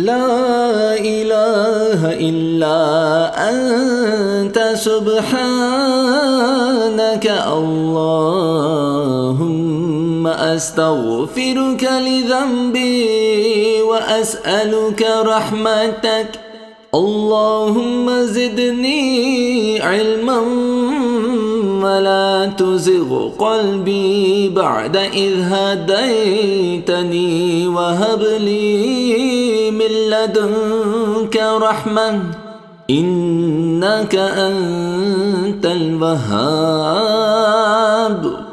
لا إله إلا أنت سبحانك اللهم أستغفرك لذنبي وأسألك رحمتك اللهم زدني علما تزغ قلبي بعد إذ هديتني وهب لي من لدنك رحمة. إنك أنت الوهاب.